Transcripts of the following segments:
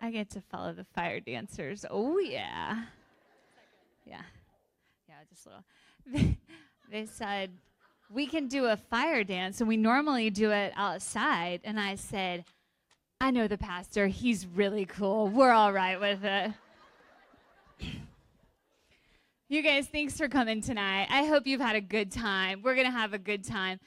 I get to follow the fire dancers. Oh yeah. Yeah. Yeah, just a little. they said, we can do a fire dance, and we normally do it outside. And I said, I know the pastor. He's really cool. We're all right with it. you guys, thanks for coming tonight. I hope you've had a good time. We're going to have a good time.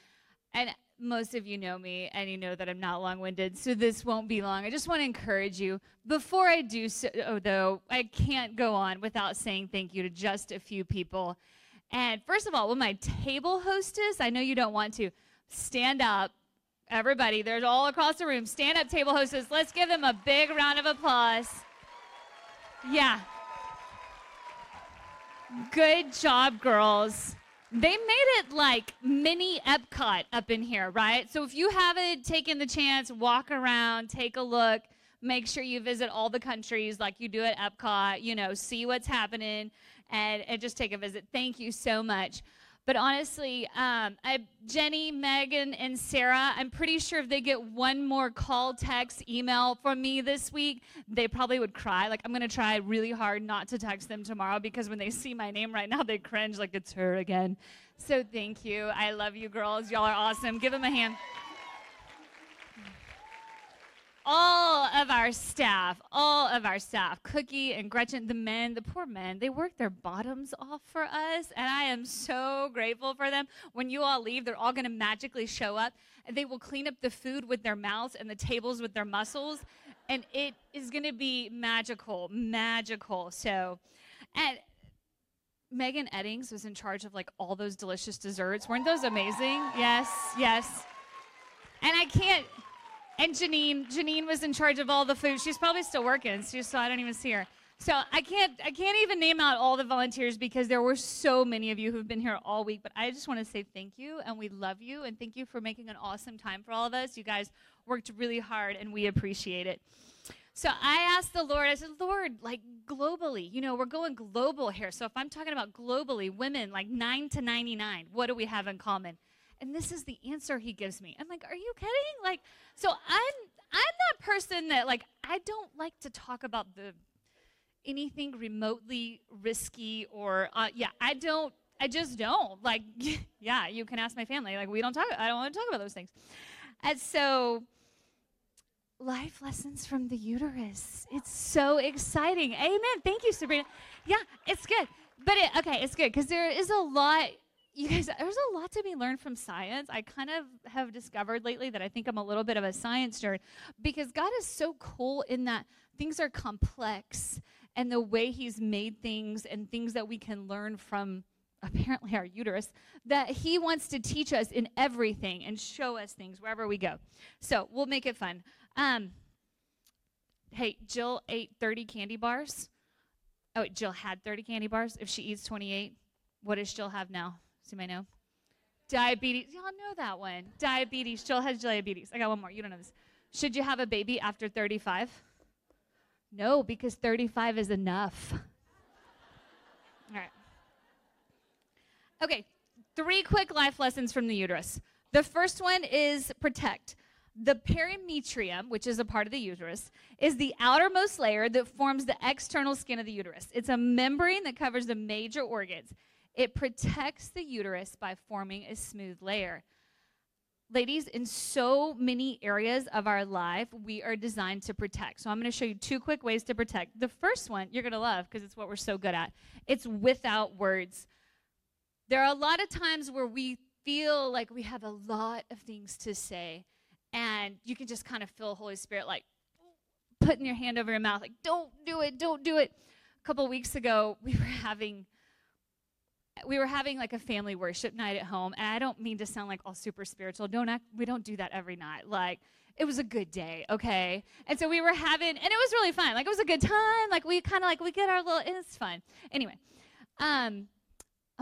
And most of you know me and you know that I'm not long winded, so this won't be long. I just want to encourage you. Before I do so, oh, though, I can't go on without saying thank you to just a few people. And first of all, with my table hostess, I know you don't want to stand up. Everybody, there's all across the room. Stand up, table hostess. Let's give them a big round of applause. Yeah. Good job, girls. They made it like mini Epcot up in here, right? So if you haven't taken the chance, walk around, take a look, make sure you visit all the countries like you do at Epcot, you know, see what's happening and, and just take a visit. Thank you so much. But honestly, um, I, Jenny, Megan, and Sarah, I'm pretty sure if they get one more call, text, email from me this week, they probably would cry. Like, I'm going to try really hard not to text them tomorrow because when they see my name right now, they cringe like it's her again. So thank you. I love you, girls. Y'all are awesome. Give them a hand all of our staff, all of our staff, Cookie and Gretchen, the men, the poor men, they work their bottoms off for us, and I am so grateful for them. When you all leave, they're all going to magically show up, and they will clean up the food with their mouths and the tables with their muscles, and it is going to be magical, magical. So, and Megan Eddings was in charge of like all those delicious desserts. Weren't those amazing? Yes, yes. And I can't and Janine, Janine was in charge of all the food. She's probably still working, so I don't even see her. So I can't I can't even name out all the volunteers because there were so many of you who've been here all week. But I just want to say thank you and we love you and thank you for making an awesome time for all of us. You guys worked really hard and we appreciate it. So I asked the Lord, I said, Lord, like globally, you know, we're going global here. So if I'm talking about globally, women like 9 to 99, what do we have in common? And this is the answer he gives me. I'm like, are you kidding? Like, so I'm I'm that person that like I don't like to talk about the anything remotely risky or uh, yeah, I don't I just don't. Like yeah, you can ask my family. Like we don't talk I don't want to talk about those things. And so life lessons from the uterus. It's so exciting. Amen. Thank you, Sabrina. Yeah, it's good. But it, okay, it's good because there is a lot you guys, there's a lot to be learned from science. I kind of have discovered lately that I think I'm a little bit of a science nerd because God is so cool in that things are complex and the way He's made things and things that we can learn from apparently our uterus that He wants to teach us in everything and show us things wherever we go. So we'll make it fun. Um, hey, Jill ate 30 candy bars. Oh, wait, Jill had 30 candy bars. If she eats 28, what does Jill have now? Anybody know? Diabetes. Y'all know that one. Diabetes. Jill has diabetes. I got one more. You don't know this. Should you have a baby after 35? No, because 35 is enough. All right. Okay, three quick life lessons from the uterus. The first one is protect. The perimetrium, which is a part of the uterus, is the outermost layer that forms the external skin of the uterus. It's a membrane that covers the major organs. It protects the uterus by forming a smooth layer. Ladies, in so many areas of our life, we are designed to protect. So I'm going to show you two quick ways to protect. The first one you're going to love because it's what we're so good at. It's without words. There are a lot of times where we feel like we have a lot of things to say, and you can just kind of feel Holy Spirit like putting your hand over your mouth, like, don't do it, don't do it. A couple weeks ago, we were having we were having like a family worship night at home and i don't mean to sound like all super spiritual. Don't act we don't do that every night. Like it was a good day okay? And so we were having and it was really fun. Like it was a good time. Like we kind of like we get our little it's fun. Anyway um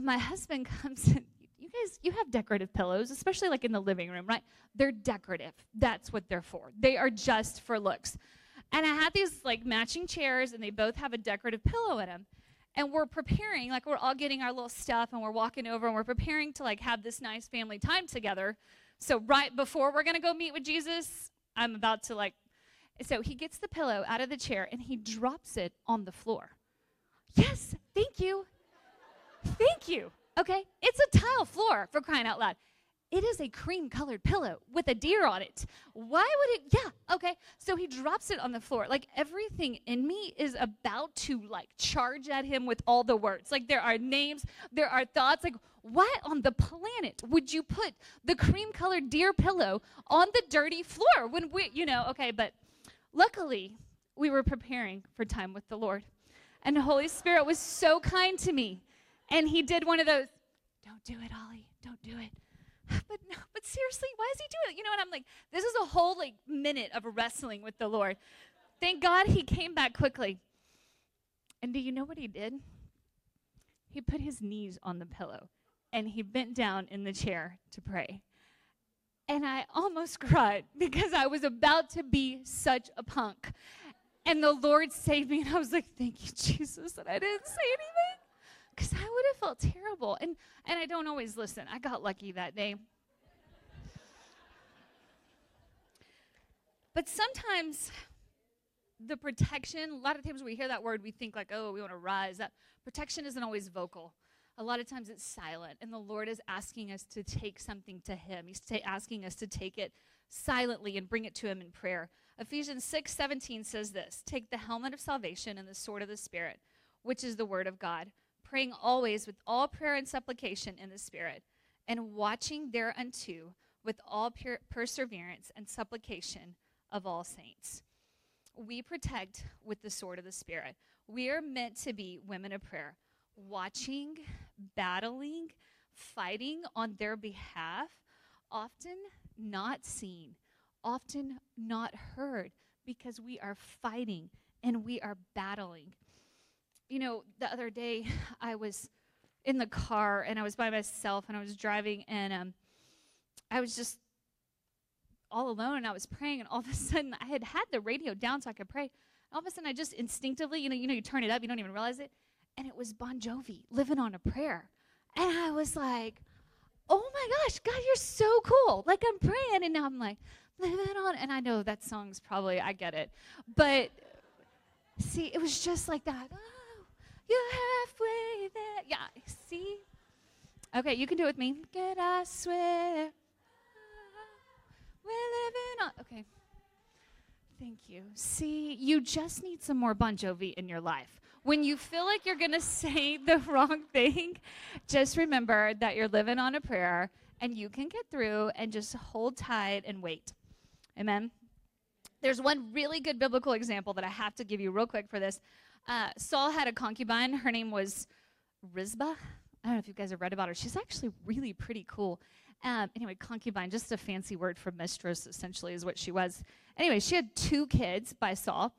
my husband comes in you guys you have decorative pillows especially like in the living room right? They're decorative. That's what they're for. They are just for looks. And i had these like matching chairs and they both have a decorative pillow in them and we're preparing like we're all getting our little stuff and we're walking over and we're preparing to like have this nice family time together so right before we're going to go meet with jesus i'm about to like So he gets the pillow out of the chair and he drops it on the floor. Yes, thank you. Thank you. Okay, it's a tile floor for crying out loud. It is a cream colored pillow with a deer on it. Why would it? Yeah, okay. So he drops it on the floor. Like everything in me is about to like charge at him with all the words. Like there are names, there are thoughts. Like, why on the planet would you put the cream colored deer pillow on the dirty floor when we, you know, okay, but luckily we were preparing for time with the Lord. And the Holy Spirit was so kind to me. And he did one of those, don't do it, Ollie, don't do it but no, but seriously, why is he doing it? You know, and I'm like, this is a whole like minute of wrestling with the Lord. Thank God he came back quickly. And do you know what he did? He put his knees on the pillow and he bent down in the chair to pray. And I almost cried because I was about to be such a punk. And the Lord saved me, and I was like, Thank you, Jesus, that I didn't say anything because I would have felt terrible. And and I don't always listen. I got lucky that day. But sometimes the protection, a lot of times when we hear that word, we think like, oh, we want to rise. That protection isn't always vocal. A lot of times it's silent, and the Lord is asking us to take something to Him. He's asking us to take it silently and bring it to Him in prayer. Ephesians 6 17 says this Take the helmet of salvation and the sword of the Spirit, which is the word of God praying always with all prayer and supplication in the Spirit, and watching thereunto with all pure perseverance and supplication of all saints. We protect with the sword of the Spirit. We are meant to be women of prayer, watching, battling, fighting on their behalf, often not seen, often not heard, because we are fighting and we are battling you know, the other day I was in the car and I was by myself and I was driving and um, I was just all alone and I was praying and all of a sudden I had had the radio down so I could pray. All of a sudden I just instinctively, you know, you know, you turn it up, you don't even realize it, and it was Bon Jovi, "Living on a Prayer," and I was like, "Oh my gosh, God, you're so cool!" Like I'm praying and now I'm like, "Living on," and I know that song's probably I get it, but see, it was just like that. You're halfway there. Yeah, see? Okay, you can do it with me. Get, I swear. We're living on. Okay. Thank you. See, you just need some more Bon Jovi in your life. When you feel like you're going to say the wrong thing, just remember that you're living on a prayer and you can get through and just hold tight and wait. Amen. There's one really good biblical example that I have to give you real quick for this. Uh, Saul had a concubine. Her name was Rizpah. I don't know if you guys have read about her. She's actually really pretty cool. Um, anyway, concubine, just a fancy word for mistress, essentially, is what she was. Anyway, she had two kids by Saul.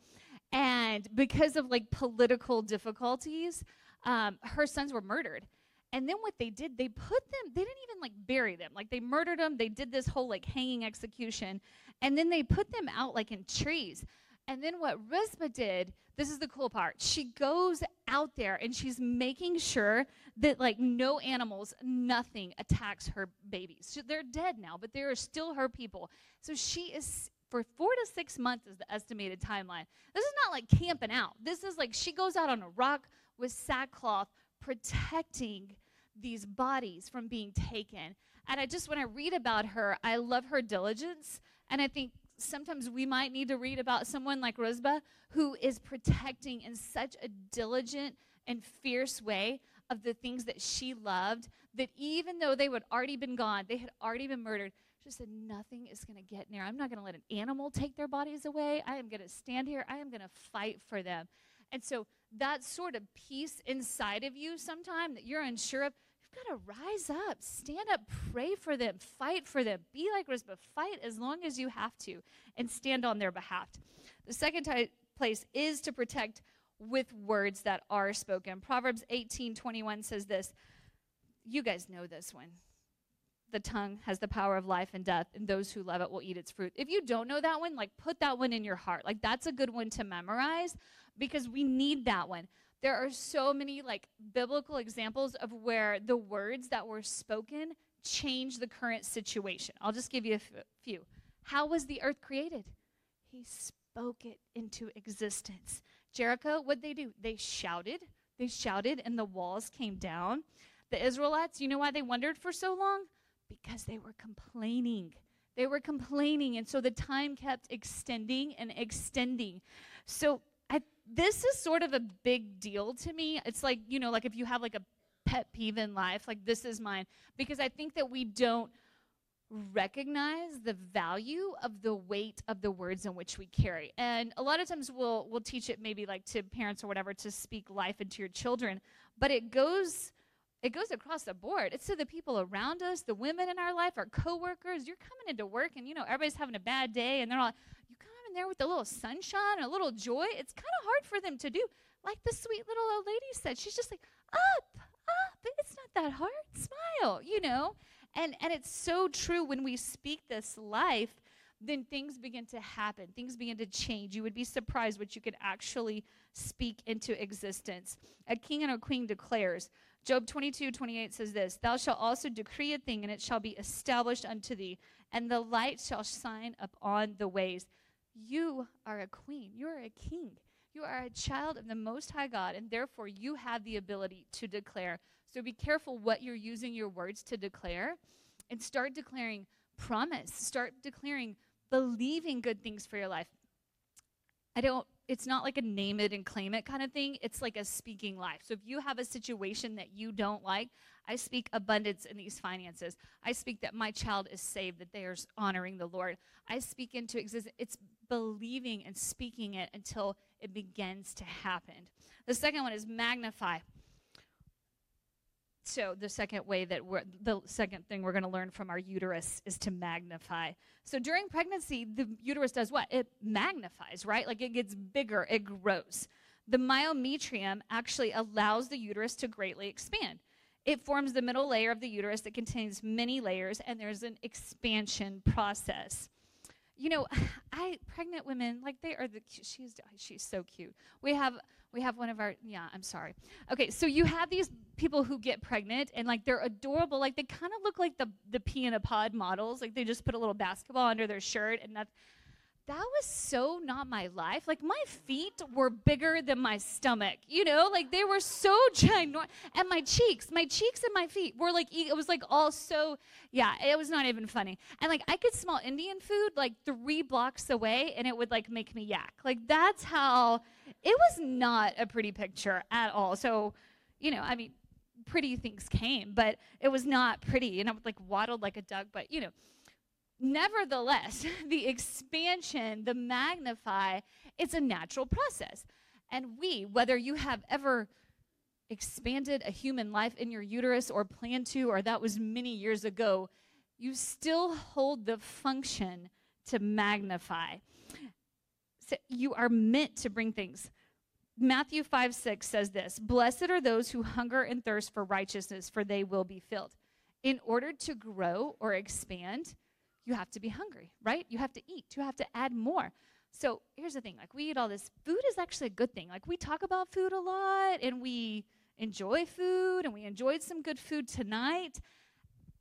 And because of like political difficulties, um, her sons were murdered. And then what they did, they put them, they didn't even like bury them. Like they murdered them. They did this whole like hanging execution. And then they put them out like in trees. And then what Rizpah did, this is the cool part. She goes out there and she's making sure that like no animals, nothing attacks her babies. So they're dead now, but they are still her people. So she is for four to six months is the estimated timeline. This is not like camping out. This is like she goes out on a rock with sackcloth protecting these bodies from being taken. And I just, when I read about her, I love her diligence. And I think sometimes we might need to read about someone like Rosba who is protecting in such a diligent and fierce way of the things that she loved that even though they would already been gone, they had already been murdered. She said, Nothing is going to get near. I'm not going to let an animal take their bodies away. I am going to stand here. I am going to fight for them. And so that sort of peace inside of you sometime that you're unsure of, got to rise up, stand up, pray for them, fight for them. Be like Rizpah, fight as long as you have to, and stand on their behalf. The second ty- place is to protect with words that are spoken. Proverbs 18 21 says this. You guys know this one. The tongue has the power of life and death, and those who love it will eat its fruit. If you don't know that one, like put that one in your heart. Like that's a good one to memorize because we need that one there are so many like biblical examples of where the words that were spoken change the current situation. I'll just give you a f- few. How was the earth created? He spoke it into existence. Jericho, what they do? They shouted. They shouted, and the walls came down. The Israelites, you know why they wondered for so long? Because they were complaining. They were complaining, and so the time kept extending and extending. So I, this is sort of a big deal to me. It's like, you know, like if you have like a pet peeve in life, like this is mine, because I think that we don't recognize the value of the weight of the words in which we carry. And a lot of times we'll we'll teach it maybe like to parents or whatever to speak life into your children, but it goes it goes across the board. It's to the people around us, the women in our life, our coworkers. You're coming into work and you know everybody's having a bad day and they're all you come in there with a little sunshine, a little joy. It's kind of hard for them to do. Like the sweet little old lady said, she's just like, "Up, up. It's not that hard. Smile." You know? And and it's so true when we speak this life, then things begin to happen. Things begin to change. You would be surprised what you could actually speak into existence. A king and a queen declares. Job 22, 28 says this Thou shalt also decree a thing, and it shall be established unto thee, and the light shall shine upon the ways. You are a queen. You are a king. You are a child of the Most High God, and therefore you have the ability to declare. So be careful what you're using your words to declare and start declaring promise. Start declaring believing good things for your life. I don't, it's not like a name it and claim it kind of thing. It's like a speaking life. So if you have a situation that you don't like, I speak abundance in these finances. I speak that my child is saved, that they are honoring the Lord. I speak into existence. It's believing and speaking it until it begins to happen. The second one is magnify so the second way that we're the second thing we're going to learn from our uterus is to magnify. So during pregnancy the uterus does what? It magnifies right? Like it gets bigger it grows. The myometrium actually allows the uterus to greatly expand. It forms the middle layer of the uterus that contains many layers and there's an expansion process. You know i pregnant women like they are the she's she's so cute. We have we have one of our yeah i'm sorry. Okay so you have these people who get pregnant and like they're adorable. Like they kind of look like the the pea in a pod models. Like they just put a little basketball under their shirt and that that was so not my life. Like my feet were bigger than my stomach, you know, like they were so ginormous. And my cheeks, my cheeks and my feet were like, it was like all so, yeah, it was not even funny. And like I could smell Indian food like three blocks away and it would like make me yak. Like that's how, it was not a pretty picture at all. So, you know, I mean, pretty things came, but it was not pretty. And I would like waddled like a duck, but you know, Nevertheless, the expansion, the magnify, it's a natural process. And we, whether you have ever expanded a human life in your uterus or plan to, or that was many years ago, you still hold the function to magnify. So you are meant to bring things. Matthew 5 6 says this Blessed are those who hunger and thirst for righteousness, for they will be filled. In order to grow or expand, you have to be hungry, right? You have to eat. You have to add more. So here's the thing like, we eat all this. Food is actually a good thing. Like, we talk about food a lot and we enjoy food and we enjoyed some good food tonight.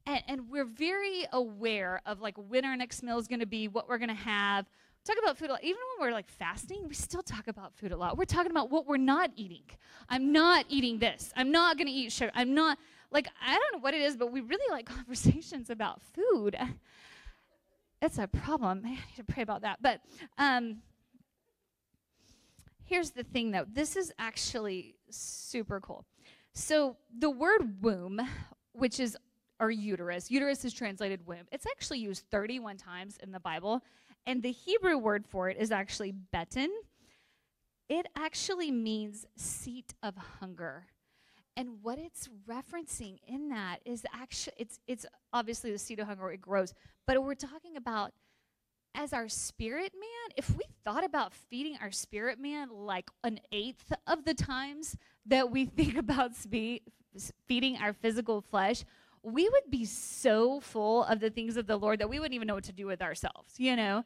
And, and we're very aware of like when our next meal is going to be, what we're going to have. Talk about food a lot. Even when we're like fasting, we still talk about food a lot. We're talking about what we're not eating. I'm not eating this. I'm not going to eat sugar. I'm not like I don't know what it is, but we really like conversations about food it's a problem. I need to pray about that. But um, here's the thing, though. This is actually super cool. So the word womb, which is our uterus, uterus is translated womb. It's actually used 31 times in the Bible, and the Hebrew word for it is actually beten. It actually means seat of hunger. And what it's referencing in that is actually it's it's obviously the seed of hunger it grows, but we're talking about as our spirit man, if we thought about feeding our spirit man like an eighth of the times that we think about spe- feeding our physical flesh, we would be so full of the things of the Lord that we wouldn't even know what to do with ourselves, you know?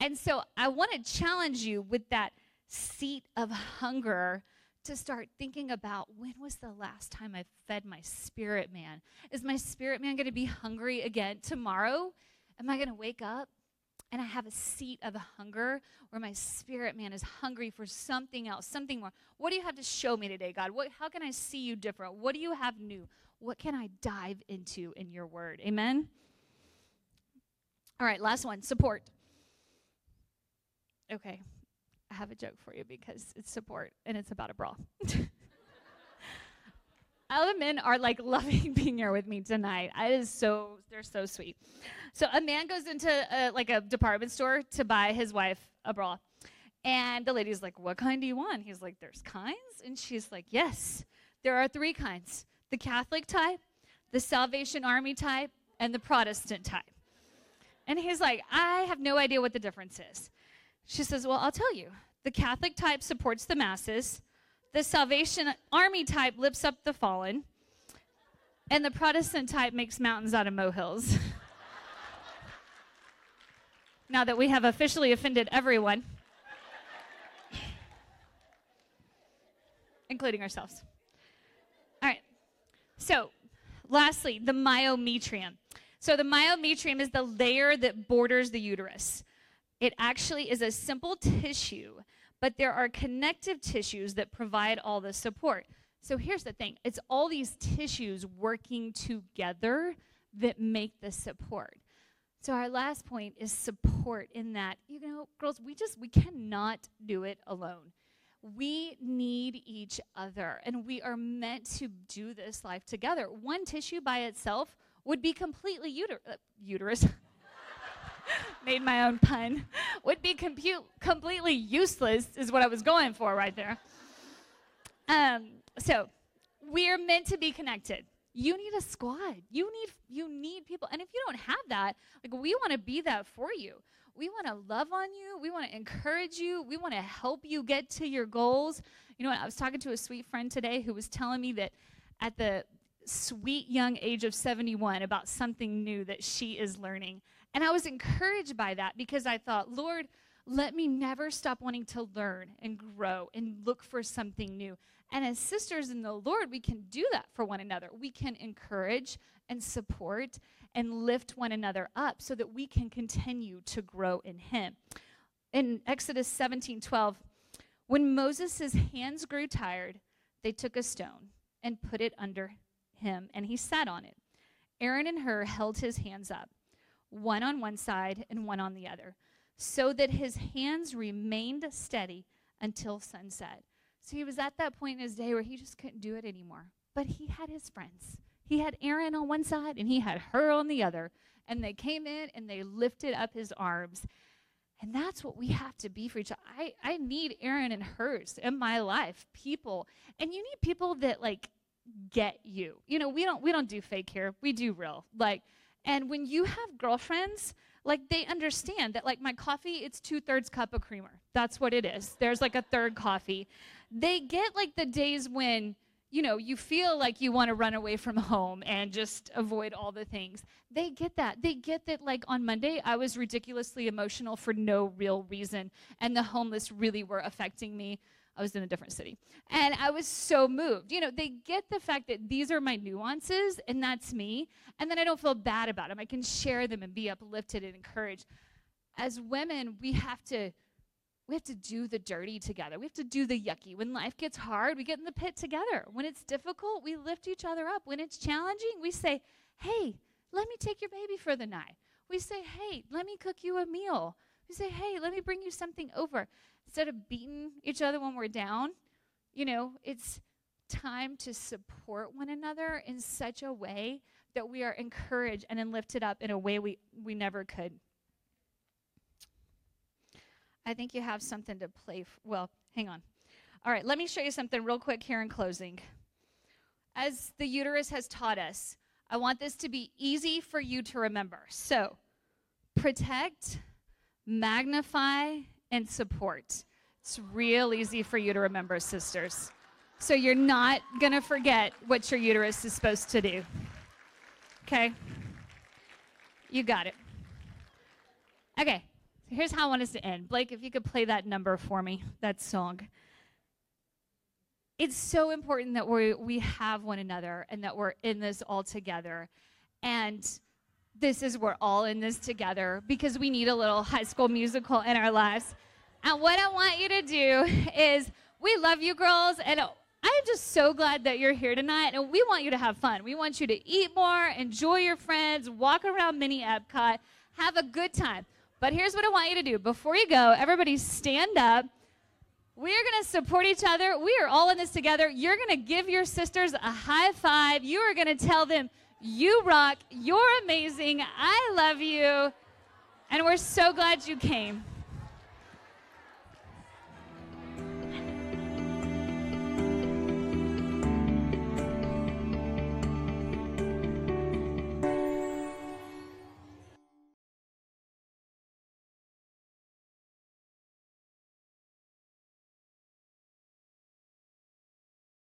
And so I want to challenge you with that seat of hunger to start thinking about when was the last time I fed my spirit man? Is my spirit man going to be hungry again tomorrow? Am I going to wake up and I have a seat of hunger where my spirit man is hungry for something else, something more. What do you have to show me today, God? What, how can I see you different? What do you have new? What can I dive into in your word? Amen? All right, last one support. Okay, have a joke for you because it's support and it's about a bra. All the men are like loving being here with me tonight. It is so they're so sweet. So a man goes into a, like a department store to buy his wife a bra, and the lady's like, "What kind do you want?" He's like, "There's kinds," and she's like, "Yes, there are three kinds: the Catholic type, the Salvation Army type, and the Protestant type." And he's like, "I have no idea what the difference is." She says, "Well, I'll tell you. The Catholic type supports the masses." The Salvation Army type lifts up the fallen, and the Protestant type makes mountains out of molehills. now that we have officially offended everyone, including ourselves. All right. So, lastly, the myometrium. So, the myometrium is the layer that borders the uterus. It actually is a simple tissue but there are connective tissues that provide all the support. So here's the thing it's all these tissues working together that make the support. So our last point is support in that, you know, girls, we just we cannot do it alone. We need each other and we are meant to do this life together. One tissue by itself would be completely uter- uh, uterus made my own pun, would be compute, completely useless, is what I was going for right there. Um, so we are meant to be connected. You need a squad. You need you need people. And if you don't have that, like we want to be that for you. We want to love on you. We want to encourage you. We want to help you get to your goals. You know what? I was talking to a sweet friend today who was telling me that at the sweet young age of 71 about something new that she is learning. And I was encouraged by that because I thought, Lord, let me never stop wanting to learn and grow and look for something new. And as sisters in the Lord, we can do that for one another. We can encourage and support and lift one another up so that we can continue to grow in Him. In Exodus 17 12, when Moses' hands grew tired, they took a stone and put it under him, and he sat on it. Aaron and Hur held his hands up one on one side and one on the other, so that his hands remained steady until sunset. So he was at that point in his day where he just couldn't do it anymore. But he had his friends. He had Aaron on one side and he had Hur on the other. And they came in and they lifted up his arms. And that's what we have to be for each other. I, I need Aaron and Hurs in my life, people. And you need people that like get you. You know, we don't we don't do fake here. We do real. Like and when you have girlfriends, like they understand that like my coffee, it's two thirds cup of creamer. That's what it is. There's like a third coffee. They get like the days when you know, you feel like you want to run away from home and just avoid all the things. They get that. They get that, like on Monday, I was ridiculously emotional for no real reason, and the homeless really were affecting me. I was in a different city. And I was so moved. You know, they get the fact that these are my nuances and that's me. And then I don't feel bad about them. I can share them and be uplifted and encouraged. As women, we have to we have to do the dirty together. We have to do the yucky. When life gets hard, we get in the pit together. When it's difficult, we lift each other up. When it's challenging, we say, "Hey, let me take your baby for the night." We say, "Hey, let me cook you a meal." We say, "Hey, let me bring you something over." instead of beating each other when we're down, you know, it's time to support one another in such a way that we are encouraged and then lifted up in a way we, we never could. I think you have something to play. F- well, hang on. All right, let me show you something real quick here in closing. As the uterus has taught us, I want this to be easy for you to remember. So, protect, magnify, and support. It's real easy for you to remember, sisters. So you're not going to forget what your uterus is supposed to do. Okay? You got it. Okay, so here's how I want us to end. Blake, if you could play that number for me, that song. It's so important that we we have one another and that we're in this all together. And this is we're all in this together because we need a little high school musical in our lives. And what I want you to do is we love you girls and I'm just so glad that you're here tonight and we want you to have fun. We want you to eat more, enjoy your friends, walk around mini Epcot, have a good time. But here's what I want you to do. Before you go, everybody stand up. We are going to support each other. We are all in this together. You're going to give your sisters a high five. You are going to tell them, you rock. You're amazing. I love you. And we're so glad you came.